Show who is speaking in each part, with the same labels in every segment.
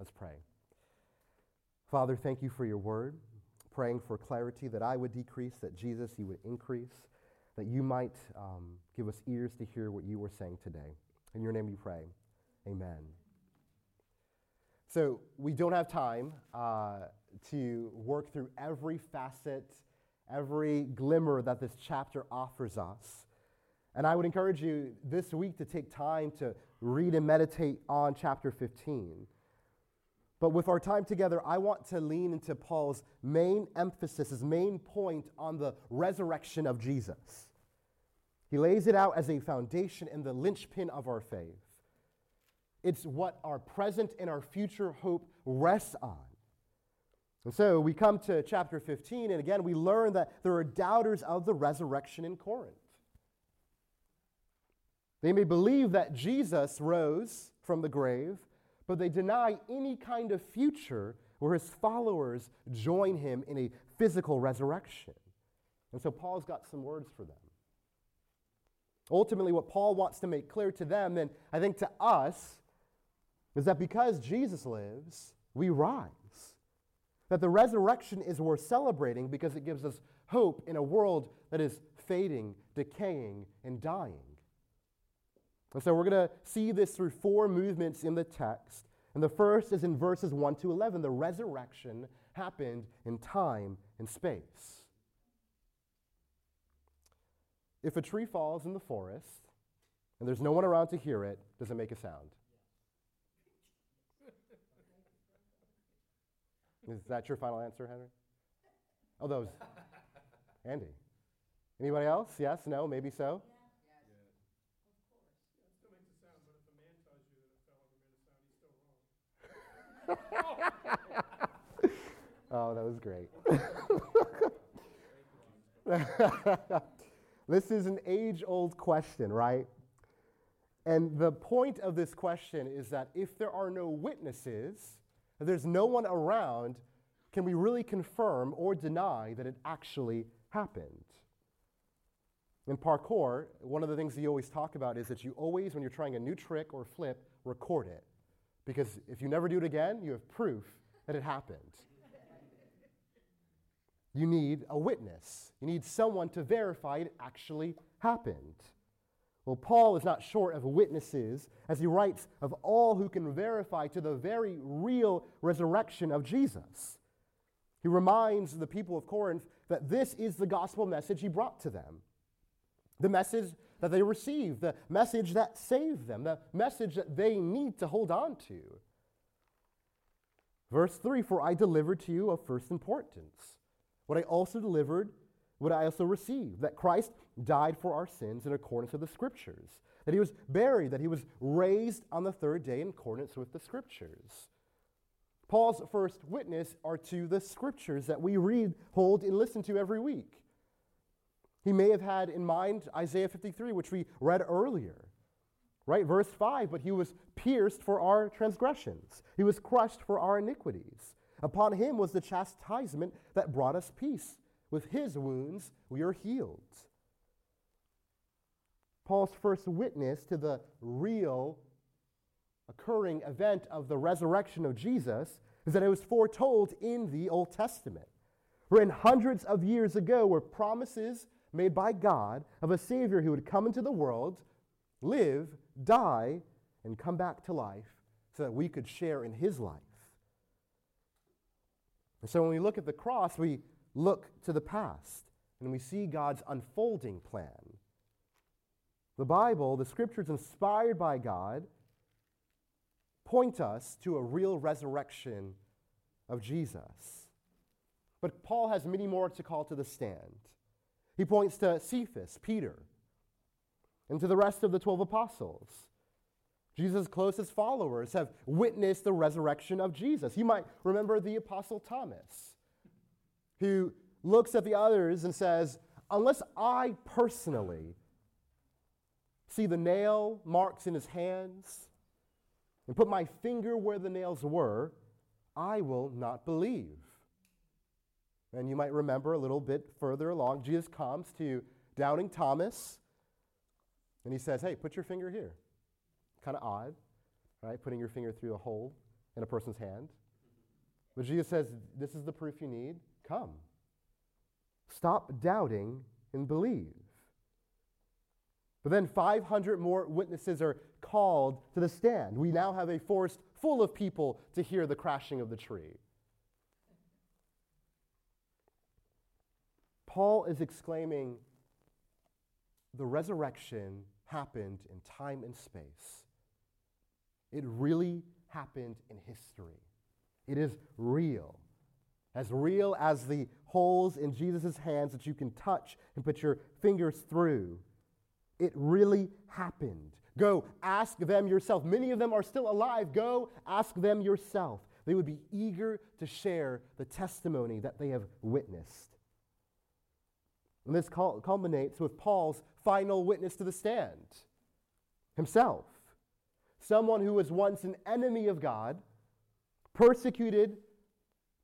Speaker 1: Let's pray. Father, thank you for your word. Praying for clarity that I would decrease, that Jesus, you would increase, that you might um, give us ears to hear what you were saying today. In your name we pray. Amen. So, we don't have time uh, to work through every facet, every glimmer that this chapter offers us. And I would encourage you this week to take time to read and meditate on chapter 15. But with our time together, I want to lean into Paul's main emphasis, his main point on the resurrection of Jesus. He lays it out as a foundation and the linchpin of our faith. It's what our present and our future hope rests on. And so we come to chapter 15, and again, we learn that there are doubters of the resurrection in Corinth. They may believe that Jesus rose from the grave, but they deny any kind of future where his followers join him in a physical resurrection. And so Paul's got some words for them. Ultimately, what Paul wants to make clear to them, and I think to us, is that because Jesus lives, we rise. That the resurrection is worth celebrating because it gives us hope in a world that is fading, decaying, and dying. And so we're going to see this through four movements in the text. And the first is in verses 1 to 11. The resurrection happened in time and space. If a tree falls in the forest and there's no one around to hear it, does it make a sound? Is that your final answer, Henry? Oh, those. Andy. Anybody else? Yes? No? Maybe so? oh, that was great. this is an age old question, right? And the point of this question is that if there are no witnesses, if there's no one around, can we really confirm or deny that it actually happened? In parkour, one of the things you always talk about is that you always, when you're trying a new trick or flip, record it. Because if you never do it again, you have proof that it happened. You need a witness. You need someone to verify it actually happened. Well, Paul is not short of witnesses as he writes of all who can verify to the very real resurrection of Jesus. He reminds the people of Corinth that this is the gospel message he brought to them the message that they received, the message that saved them, the message that they need to hold on to. Verse 3 For I delivered to you of first importance what I also delivered, what I also received that Christ died for our sins in accordance with the Scriptures, that he was buried, that he was raised on the third day in accordance with the Scriptures. Paul's first witness are to the Scriptures that we read, hold, and listen to every week. He may have had in mind Isaiah 53, which we read earlier. Right? Verse 5 But he was pierced for our transgressions, he was crushed for our iniquities. Upon him was the chastisement that brought us peace. With his wounds we are healed. Paul's first witness to the real occurring event of the resurrection of Jesus is that it was foretold in the Old Testament. Written hundreds of years ago, were promises made by God of a Savior who would come into the world, live, die, and come back to life so that we could share in His life. And so when we look at the cross, we look to the past and we see God's unfolding plan. The Bible, the scriptures inspired by God, point us to a real resurrection of Jesus. But Paul has many more to call to the stand. He points to Cephas, Peter, and to the rest of the 12 apostles. Jesus' closest followers have witnessed the resurrection of Jesus. You might remember the apostle Thomas, who looks at the others and says, Unless I personally see the nail marks in his hands and put my finger where the nails were, I will not believe. And you might remember a little bit further along, Jesus comes to doubting Thomas and he says, Hey, put your finger here. Kind of odd, right? Putting your finger through a hole in a person's hand. But Jesus says, This is the proof you need. Come. Stop doubting and believe. But then 500 more witnesses are called to the stand. We now have a forest full of people to hear the crashing of the tree. Paul is exclaiming, the resurrection happened in time and space. It really happened in history. It is real. As real as the holes in Jesus' hands that you can touch and put your fingers through. It really happened. Go ask them yourself. Many of them are still alive. Go ask them yourself. They would be eager to share the testimony that they have witnessed. And this culminates with Paul's final witness to the stand himself. Someone who was once an enemy of God, persecuted,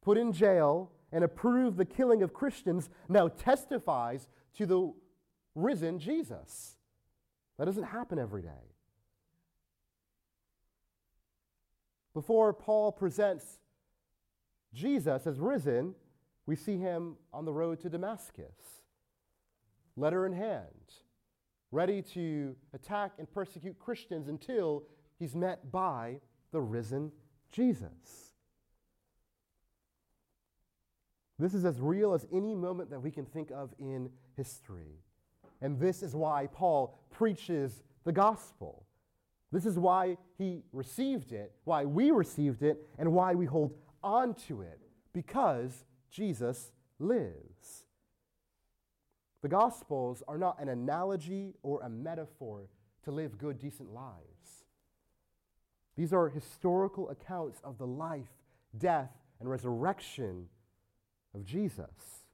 Speaker 1: put in jail, and approved the killing of Christians, now testifies to the risen Jesus. That doesn't happen every day. Before Paul presents Jesus as risen, we see him on the road to Damascus, letter in hand, ready to attack and persecute Christians until he's met by the risen Jesus. This is as real as any moment that we can think of in history. And this is why Paul preaches the gospel. This is why he received it, why we received it, and why we hold on to it, because Jesus lives. The Gospels are not an analogy or a metaphor to live good, decent lives. These are historical accounts of the life, death, and resurrection of Jesus.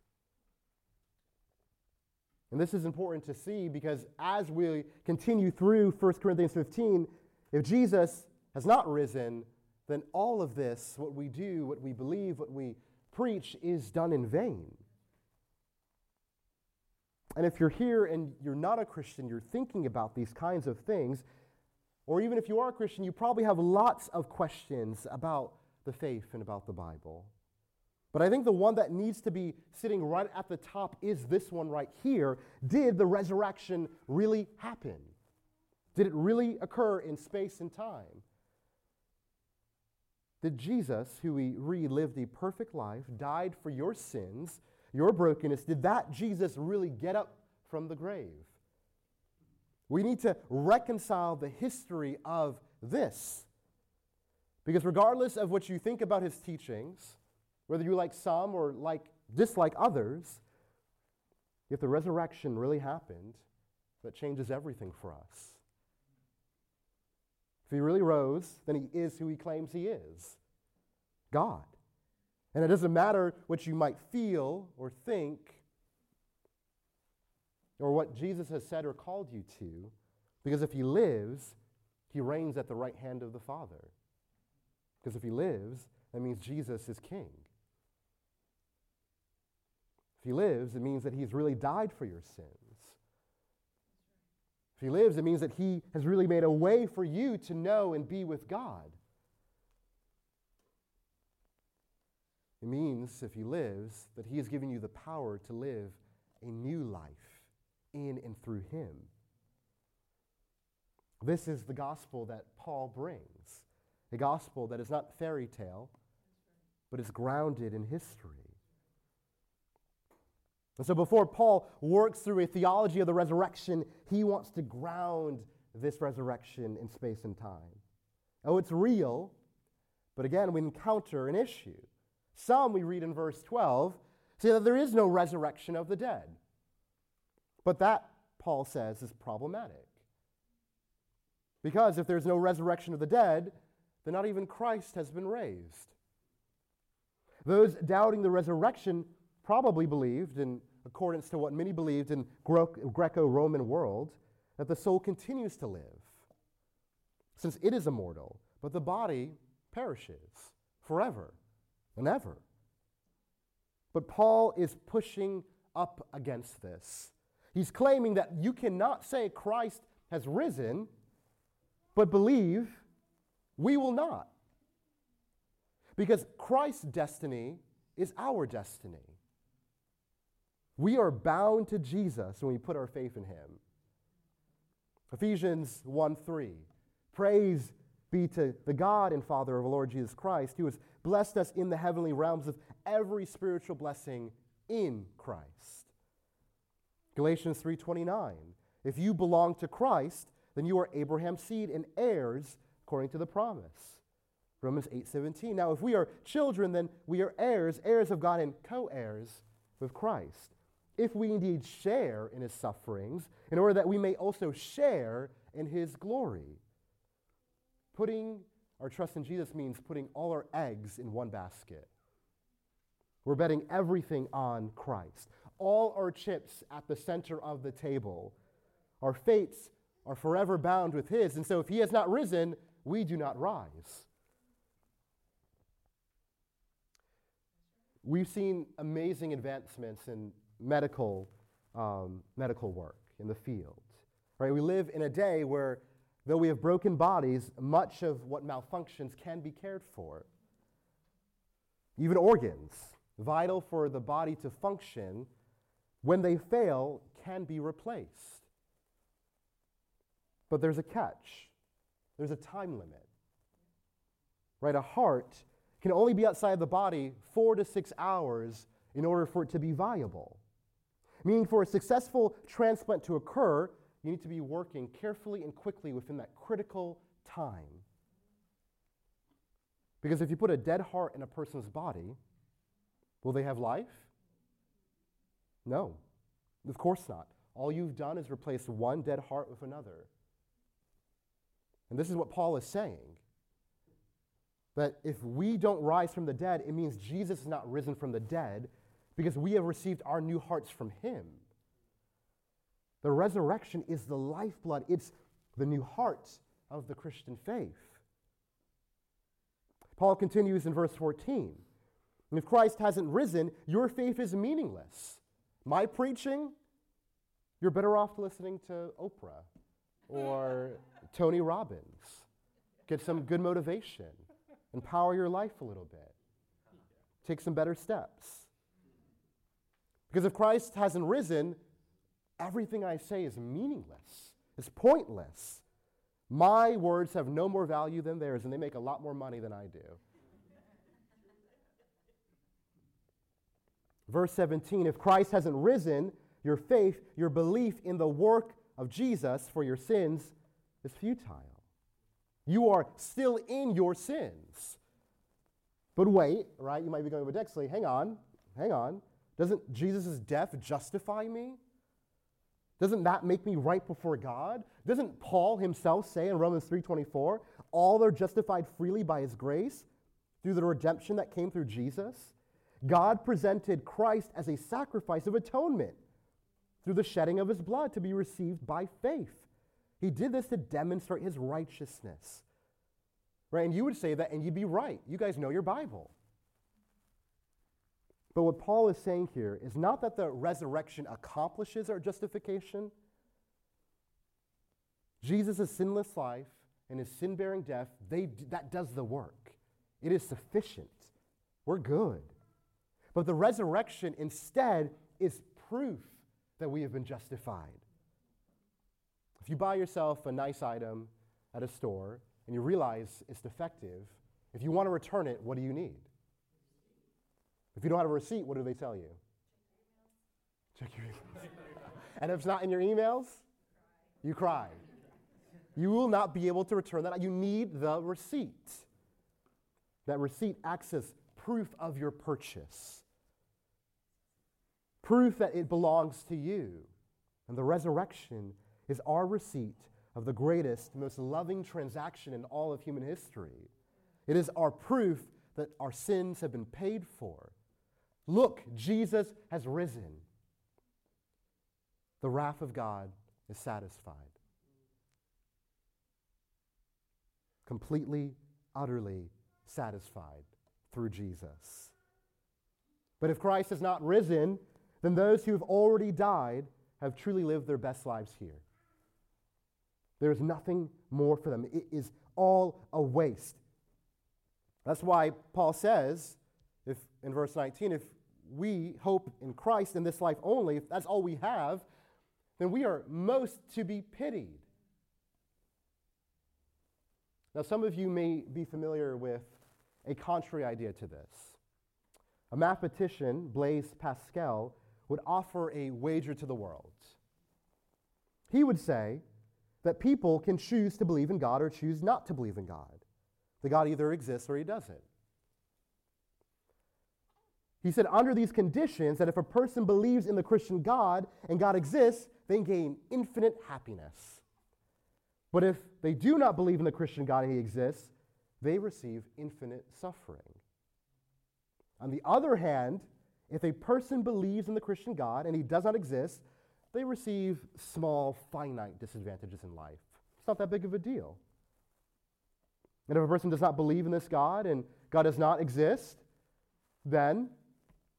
Speaker 1: And this is important to see because as we continue through 1 Corinthians 15, if Jesus has not risen, then all of this, what we do, what we believe, what we preach, is done in vain. And if you're here and you're not a Christian, you're thinking about these kinds of things, or even if you are a Christian, you probably have lots of questions about the faith and about the Bible. But I think the one that needs to be sitting right at the top is this one right here. Did the resurrection really happen? Did it really occur in space and time? Did Jesus, who we read lived a perfect life, died for your sins, your brokenness, did that Jesus really get up from the grave? We need to reconcile the history of this. Because regardless of what you think about his teachings, whether you like some or like dislike others, if the resurrection really happened, that changes everything for us. If he really rose, then he is who he claims he is God. And it doesn't matter what you might feel or think or what Jesus has said or called you to, because if he lives, he reigns at the right hand of the Father. Because if he lives, that means Jesus is king. If he lives, it means that he's really died for your sins. If he lives, it means that he has really made a way for you to know and be with God. It means, if he lives, that he has given you the power to live a new life in and through him. This is the gospel that Paul brings a gospel that is not fairy tale, but is grounded in history. And so before Paul works through a theology of the resurrection, he wants to ground this resurrection in space and time. Oh, it's real, but again, we encounter an issue. Some, we read in verse 12, say that there is no resurrection of the dead. But that, Paul says, is problematic. Because if there's no resurrection of the dead, then not even Christ has been raised. Those doubting the resurrection probably believed, in accordance to what many believed in Greco Roman world, that the soul continues to live, since it is immortal, but the body perishes forever and ever. But Paul is pushing up against this. He's claiming that you cannot say Christ has risen, but believe we will not. Because Christ's destiny is our destiny. We are bound to Jesus when we put our faith in him. Ephesians 1 3. Praise be to the God and Father of our Lord Jesus Christ, who has blessed us in the heavenly realms of every spiritual blessing in Christ. Galatians 3:29. If you belong to Christ, then you are Abraham's seed and heirs according to the promise. Romans 8:17. Now if we are children, then we are heirs, heirs of God and co-heirs with Christ. If we indeed share in his sufferings, in order that we may also share in his glory. Putting our trust in Jesus means putting all our eggs in one basket. We're betting everything on Christ. All our chips at the center of the table. Our fates are forever bound with His. And so if He has not risen, we do not rise. We've seen amazing advancements in medical, um, medical work in the field. Right? We live in a day where Though we have broken bodies, much of what malfunctions can be cared for. Even organs, vital for the body to function, when they fail, can be replaced. But there's a catch. There's a time limit. Right? A heart can only be outside the body four to six hours in order for it to be viable. Meaning, for a successful transplant to occur, you need to be working carefully and quickly within that critical time. Because if you put a dead heart in a person's body, will they have life? No, of course not. All you've done is replace one dead heart with another. And this is what Paul is saying. That if we don't rise from the dead, it means Jesus is not risen from the dead because we have received our new hearts from him. The resurrection is the lifeblood, it's the new heart of the Christian faith. Paul continues in verse 14. And if Christ hasn't risen, your faith is meaningless. My preaching, you're better off listening to Oprah or Tony Robbins. Get some good motivation, empower your life a little bit, take some better steps. Because if Christ hasn't risen, everything I say is meaningless, it's pointless. My words have no more value than theirs, and they make a lot more money than I do. Verse 17 If Christ hasn't risen, your faith, your belief in the work of Jesus for your sins is futile. You are still in your sins. But wait, right? You might be going, but Dexley, hang on, hang on. Doesn't Jesus' death justify me? Doesn't that make me right before God? Doesn't Paul himself say in Romans 3:24, all are justified freely by his grace through the redemption that came through Jesus? God presented Christ as a sacrifice of atonement through the shedding of his blood to be received by faith. He did this to demonstrate his righteousness. Right? And you would say that and you'd be right. You guys know your Bible. But what Paul is saying here is not that the resurrection accomplishes our justification. Jesus' sinless life and his sin bearing death, they, that does the work. It is sufficient. We're good. But the resurrection instead is proof that we have been justified. If you buy yourself a nice item at a store and you realize it's defective, if you want to return it, what do you need? If you don't have a receipt, what do they tell you? Check your emails. and if it's not in your emails, you cry. You will not be able to return that. You need the receipt. That receipt acts as proof of your purchase, proof that it belongs to you. And the resurrection is our receipt of the greatest, most loving transaction in all of human history. It is our proof that our sins have been paid for Look, Jesus has risen. The wrath of God is satisfied. Completely, utterly satisfied through Jesus. But if Christ has not risen, then those who have already died have truly lived their best lives here. There is nothing more for them. It is all a waste. That's why Paul says, in verse 19, if we hope in Christ in this life only, if that's all we have, then we are most to be pitied. Now, some of you may be familiar with a contrary idea to this. A mathematician, Blaise Pascal, would offer a wager to the world. He would say that people can choose to believe in God or choose not to believe in God. The God either exists or he doesn't. He said, under these conditions, that if a person believes in the Christian God and God exists, they gain infinite happiness. But if they do not believe in the Christian God and he exists, they receive infinite suffering. On the other hand, if a person believes in the Christian God and he does not exist, they receive small, finite disadvantages in life. It's not that big of a deal. And if a person does not believe in this God and God does not exist, then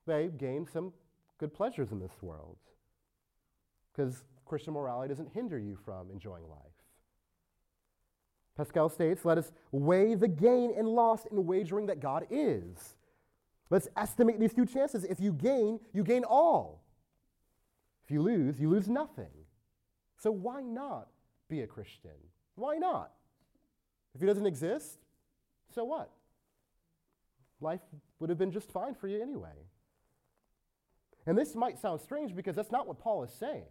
Speaker 1: they gain some good pleasures in this world. Because Christian morality doesn't hinder you from enjoying life. Pascal states, let us weigh the gain and loss in wagering that God is. Let's estimate these two chances. If you gain, you gain all. If you lose, you lose nothing. So why not be a Christian? Why not? If he doesn't exist, so what? Life would have been just fine for you anyway. And this might sound strange because that's not what Paul is saying.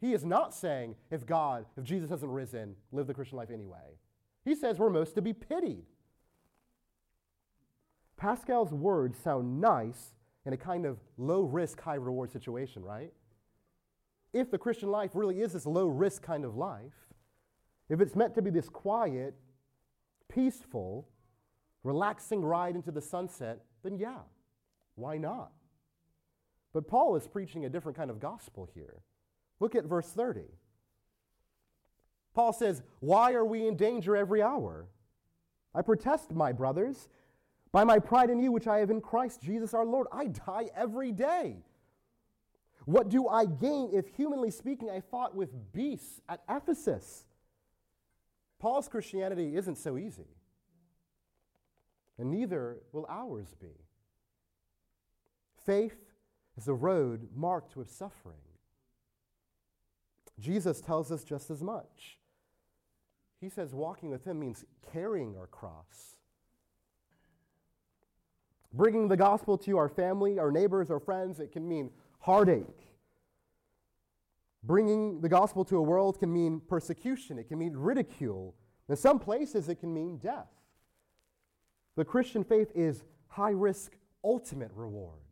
Speaker 1: He is not saying, if God, if Jesus hasn't risen, live the Christian life anyway. He says we're most to be pitied. Pascal's words sound nice in a kind of low risk, high reward situation, right? If the Christian life really is this low risk kind of life, if it's meant to be this quiet, peaceful, relaxing ride into the sunset, then yeah, why not? But Paul is preaching a different kind of gospel here. Look at verse 30. Paul says, Why are we in danger every hour? I protest, my brothers, by my pride in you, which I have in Christ Jesus our Lord. I die every day. What do I gain if, humanly speaking, I fought with beasts at Ephesus? Paul's Christianity isn't so easy, and neither will ours be. Faith is a road marked with suffering. Jesus tells us just as much. He says walking with him means carrying our cross. Bringing the gospel to our family, our neighbors, our friends, it can mean heartache. Bringing the gospel to a world can mean persecution, it can mean ridicule. In some places, it can mean death. The Christian faith is high risk, ultimate reward.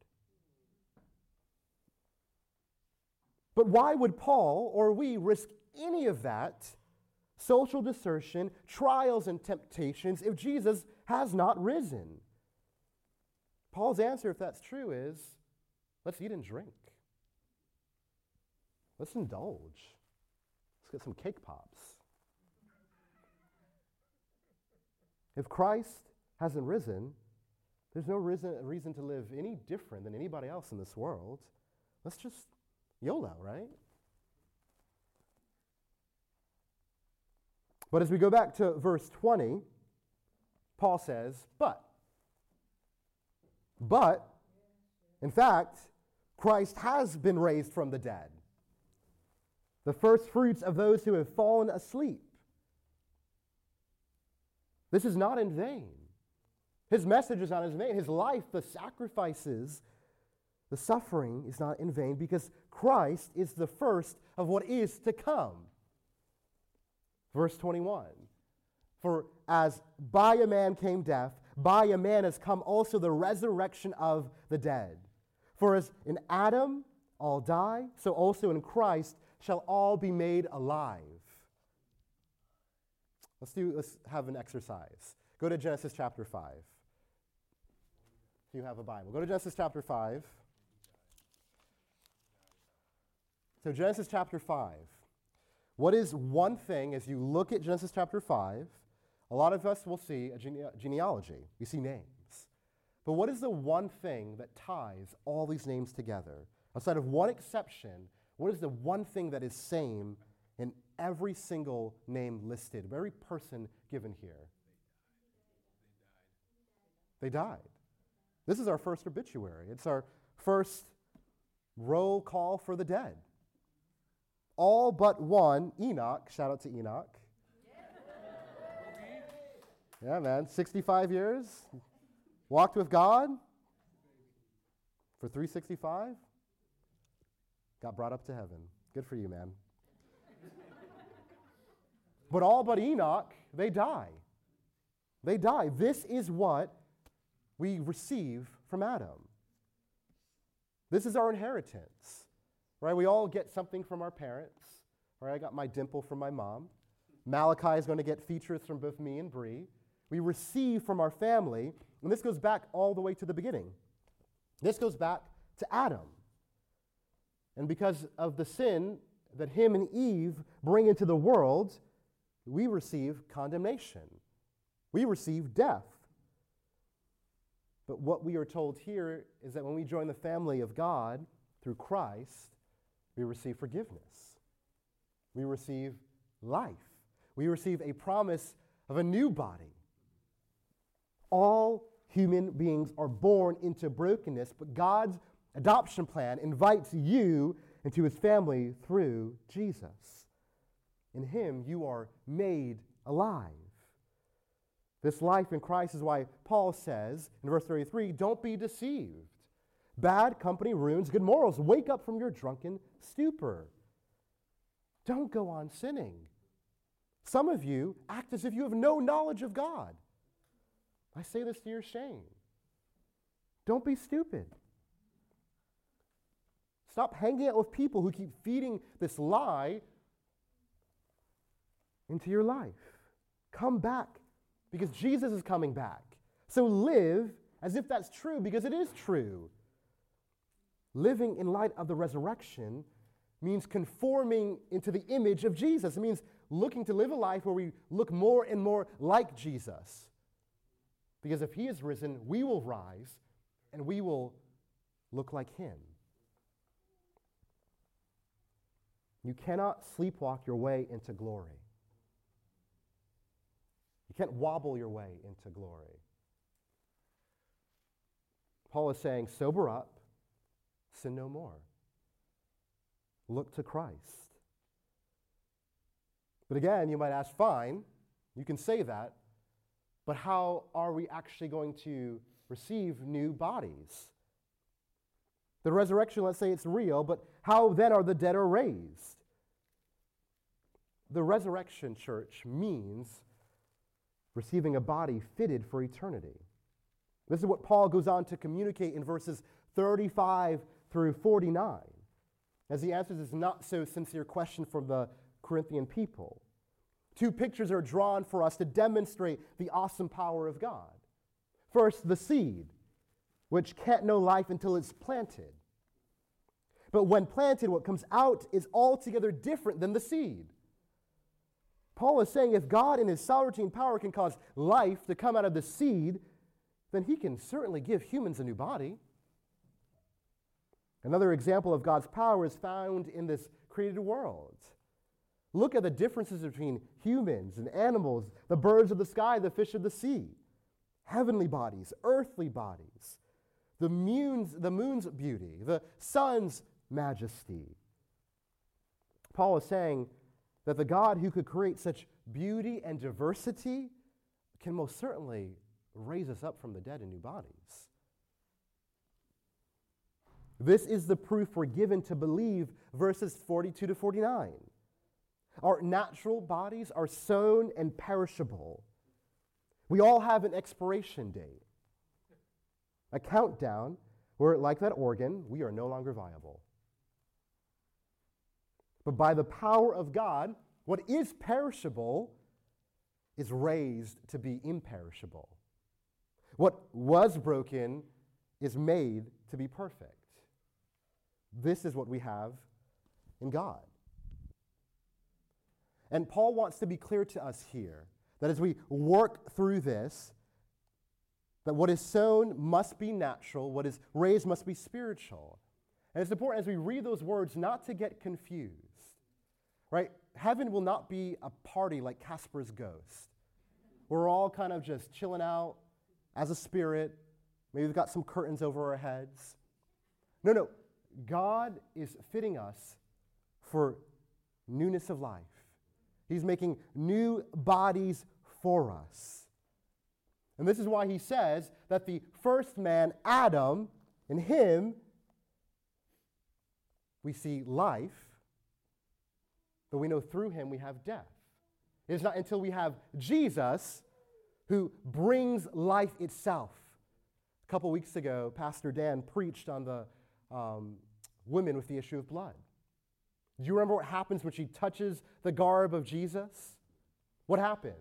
Speaker 1: But why would Paul or we risk any of that social desertion, trials, and temptations if Jesus has not risen? Paul's answer, if that's true, is let's eat and drink. Let's indulge. Let's get some cake pops. If Christ hasn't risen, there's no reason, reason to live any different than anybody else in this world. Let's just YOLO, right? But as we go back to verse 20, Paul says, But, but, in fact, Christ has been raised from the dead, the first fruits of those who have fallen asleep. This is not in vain. His message is not in vain. His life, the sacrifices, the suffering is not in vain because Christ is the first of what is to come. Verse 21 For as by a man came death, by a man has come also the resurrection of the dead. For as in Adam all die, so also in Christ shall all be made alive. Let's do let's have an exercise. Go to Genesis chapter 5. If you have a Bible, go to Genesis chapter 5. So, Genesis chapter 5. What is one thing, as you look at Genesis chapter 5, a lot of us will see a gene- genealogy. We see names. But what is the one thing that ties all these names together? Outside of one exception, what is the one thing that is same in every single name listed, every person given here? they died. This is our first obituary. It's our first roll call for the dead. All but one, Enoch, shout out to Enoch. Yeah, man, 65 years, walked with God for 365, got brought up to heaven. Good for you, man. but all but Enoch, they die. They die. This is what we receive from Adam. This is our inheritance, right? We all get something from our parents, right? I got my dimple from my mom. Malachi is going to get features from both me and Bree. We receive from our family, and this goes back all the way to the beginning. This goes back to Adam. And because of the sin that him and Eve bring into the world, we receive condemnation. We receive death. But what we are told here is that when we join the family of God through Christ, we receive forgiveness. We receive life. We receive a promise of a new body. All human beings are born into brokenness, but God's adoption plan invites you into his family through Jesus. In him, you are made alive. This life in Christ is why Paul says in verse 33 don't be deceived. Bad company ruins good morals. Wake up from your drunken stupor. Don't go on sinning. Some of you act as if you have no knowledge of God. I say this to your shame. Don't be stupid. Stop hanging out with people who keep feeding this lie into your life. Come back because Jesus is coming back. So live as if that's true because it is true. Living in light of the resurrection means conforming into the image of Jesus. It means looking to live a life where we look more and more like Jesus. Because if he is risen, we will rise and we will look like him. You cannot sleepwalk your way into glory. You can't wobble your way into glory. Paul is saying, sober up, sin no more. Look to Christ. But again, you might ask, fine, you can say that, but how are we actually going to receive new bodies? The resurrection, let's say it's real, but how then are the dead are raised? The resurrection, church, means receiving a body fitted for eternity. This is what Paul goes on to communicate in verses 35 through 49 as he answers this not so sincere question from the Corinthian people. Two pictures are drawn for us to demonstrate the awesome power of God. First, the seed, which can't know life until it's planted. But when planted, what comes out is altogether different than the seed. Paul is saying if God in his sovereignty and power can cause life to come out of the seed, then he can certainly give humans a new body. Another example of God's power is found in this created world. Look at the differences between humans and animals, the birds of the sky, the fish of the sea, heavenly bodies, earthly bodies, the moon's, the moon's beauty, the sun's majesty. Paul is saying that the God who could create such beauty and diversity can most certainly raise us up from the dead in new bodies. This is the proof we're given to believe verses 42 to 49. Our natural bodies are sown and perishable. We all have an expiration date, a countdown where, like that organ, we are no longer viable. But by the power of God, what is perishable is raised to be imperishable. What was broken is made to be perfect. This is what we have in God. And Paul wants to be clear to us here that as we work through this, that what is sown must be natural, what is raised must be spiritual. And it's important as we read those words not to get confused. Right? Heaven will not be a party like Casper's ghost. We're all kind of just chilling out, as a spirit. Maybe we've got some curtains over our heads. No, no. God is fitting us for newness of life. He's making new bodies for us. And this is why he says that the first man, Adam, in him, we see life, but we know through him we have death. It is not until we have Jesus who brings life itself. A couple weeks ago, Pastor Dan preached on the um, women with the issue of blood. Do you remember what happens when she touches the garb of Jesus? What happens?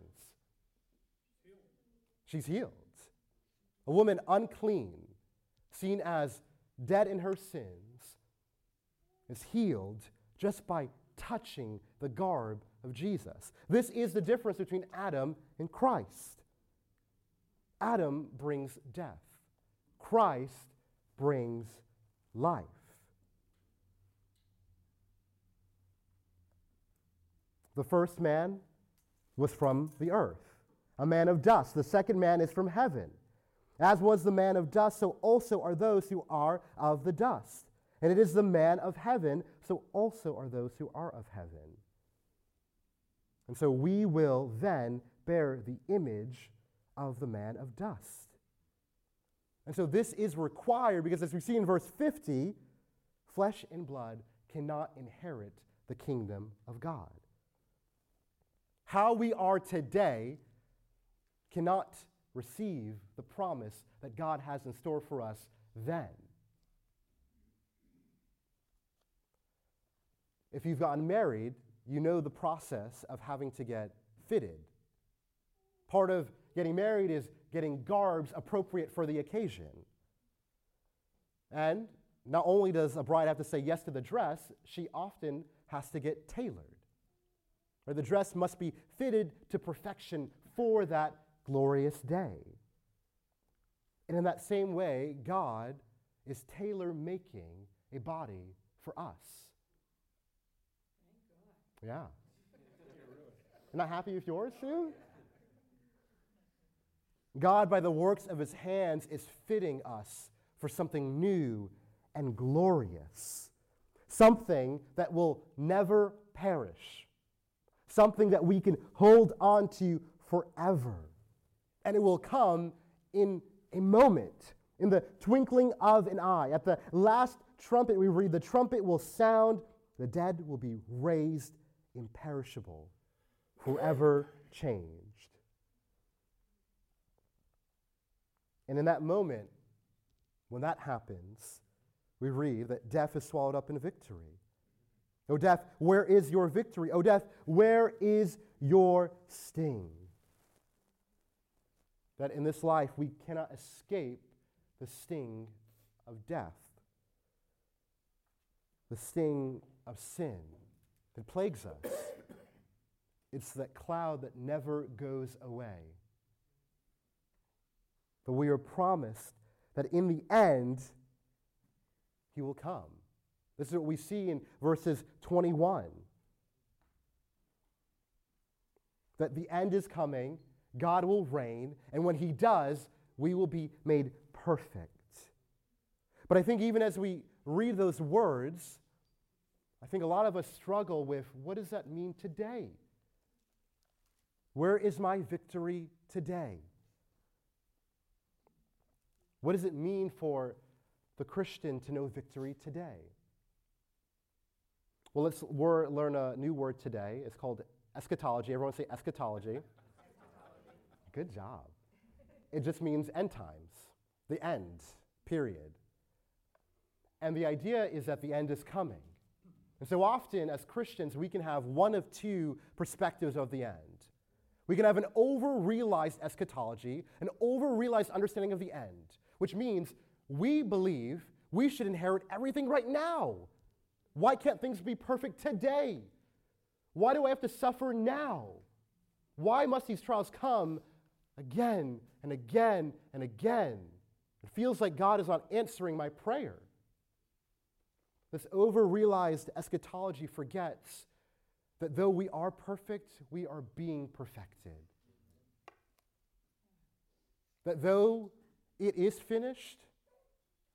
Speaker 1: She's healed. A woman unclean, seen as dead in her sins, is healed just by touching the garb of Jesus. This is the difference between Adam and Christ. Adam brings death, Christ brings life. The first man was from the earth, a man of dust. The second man is from heaven. As was the man of dust, so also are those who are of the dust. And it is the man of heaven, so also are those who are of heaven. And so we will then bear the image of the man of dust. And so this is required because, as we see in verse 50, flesh and blood cannot inherit the kingdom of God. How we are today cannot receive the promise that God has in store for us then. If you've gotten married, you know the process of having to get fitted. Part of getting married is getting garbs appropriate for the occasion. And not only does a bride have to say yes to the dress, she often has to get tailored. Or the dress must be fitted to perfection for that glorious day. And in that same way, God is tailor making a body for us. Yeah. You're not happy with yours too? God, by the works of his hands, is fitting us for something new and glorious, something that will never perish, something that we can hold on to forever. And it will come in a moment, in the twinkling of an eye. At the last trumpet, we read, the trumpet will sound, the dead will be raised imperishable, forever changed. And in that moment, when that happens, we read that death is swallowed up in victory. O death, where is your victory? O death, where is your sting? That in this life we cannot escape the sting of death, the sting of sin that plagues us. It's that cloud that never goes away. But we are promised that in the end, he will come. This is what we see in verses 21. That the end is coming, God will reign, and when he does, we will be made perfect. But I think even as we read those words, I think a lot of us struggle with what does that mean today? Where is my victory today? What does it mean for the Christian to know victory today? Well, let's learn a new word today. It's called eschatology. Everyone say eschatology. Good job. It just means end times, the end, period. And the idea is that the end is coming. And so often, as Christians, we can have one of two perspectives of the end. We can have an over realized eschatology, an over realized understanding of the end, which means we believe we should inherit everything right now. Why can't things be perfect today? Why do I have to suffer now? Why must these trials come again and again and again? It feels like God is not answering my prayer. This over realized eschatology forgets that though we are perfect, we are being perfected. that though it is finished,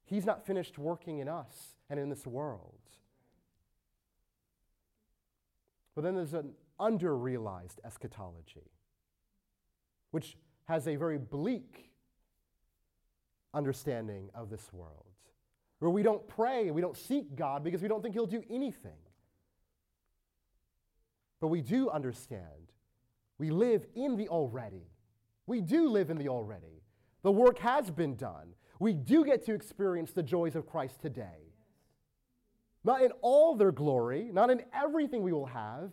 Speaker 1: He's not finished working in us and in this world. But then there's an under realized eschatology, which has a very bleak understanding of this world, where we don't pray, we don't seek God because we don't think He'll do anything. But we do understand we live in the already. We do live in the already. The work has been done. We do get to experience the joys of Christ today. Not in all their glory, not in everything we will have,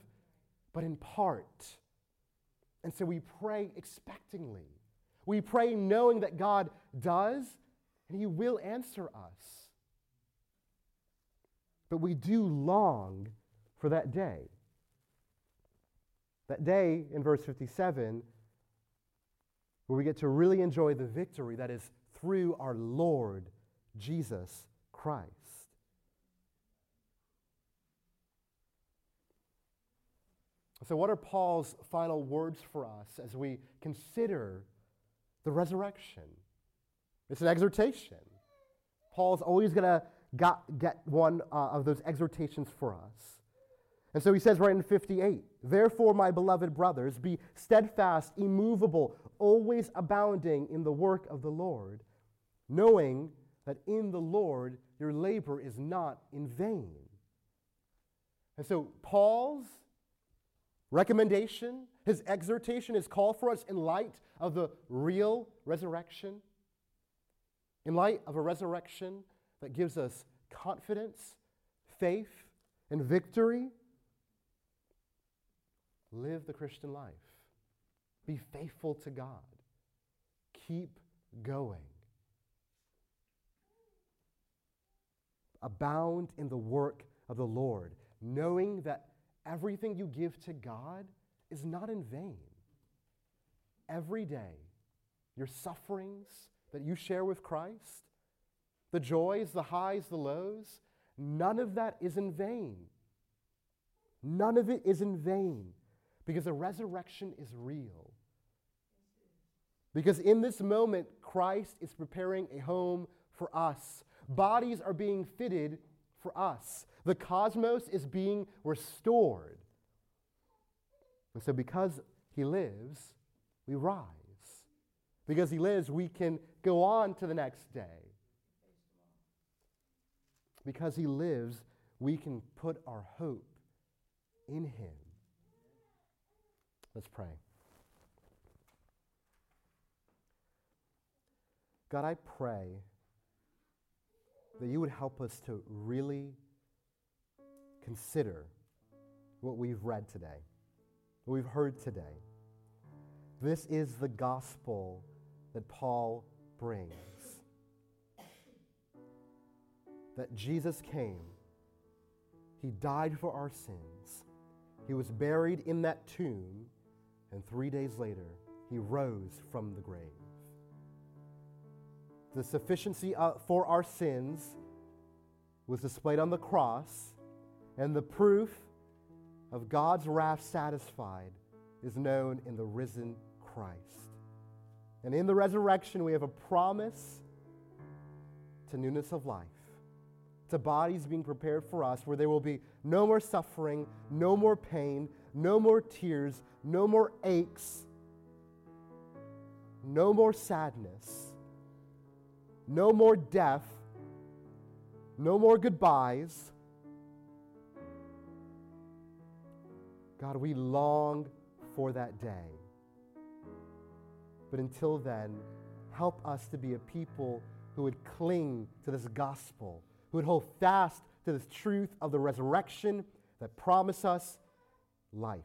Speaker 1: but in part. And so we pray expectingly. We pray knowing that God does and He will answer us. But we do long for that day. That day in verse 57 where we get to really enjoy the victory that is through our Lord Jesus Christ. So, what are Paul's final words for us as we consider the resurrection? It's an exhortation. Paul's always going to get one uh, of those exhortations for us. And so he says right in 58 Therefore, my beloved brothers, be steadfast, immovable, always abounding in the work of the Lord, knowing that in the Lord your labor is not in vain. And so Paul's recommendation, his exhortation, his call for us in light of the real resurrection, in light of a resurrection that gives us confidence, faith, and victory. Live the Christian life. Be faithful to God. Keep going. Abound in the work of the Lord, knowing that everything you give to God is not in vain. Every day, your sufferings that you share with Christ, the joys, the highs, the lows, none of that is in vain. None of it is in vain because the resurrection is real. Because in this moment, Christ is preparing a home for us. Bodies are being fitted for us. The cosmos is being restored. And so, because he lives, we rise. Because he lives, we can go on to the next day. Because he lives, we can put our hope in him. Let's pray. God, I pray that you would help us to really consider what we've read today, what we've heard today. This is the gospel that Paul brings. That Jesus came, He died for our sins, He was buried in that tomb, and three days later, He rose from the grave the sufficiency uh, for our sins was displayed on the cross, and the proof of God's wrath satisfied is known in the risen Christ. And in the resurrection, we have a promise to newness of life, to bodies being prepared for us, where there will be no more suffering, no more pain, no more tears, no more aches, no more sadness no more death, no more goodbyes. God, we long for that day. But until then, help us to be a people who would cling to this gospel, who would hold fast to this truth of the resurrection that promise us life.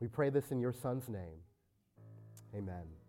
Speaker 1: We pray this in your Son's name. Amen.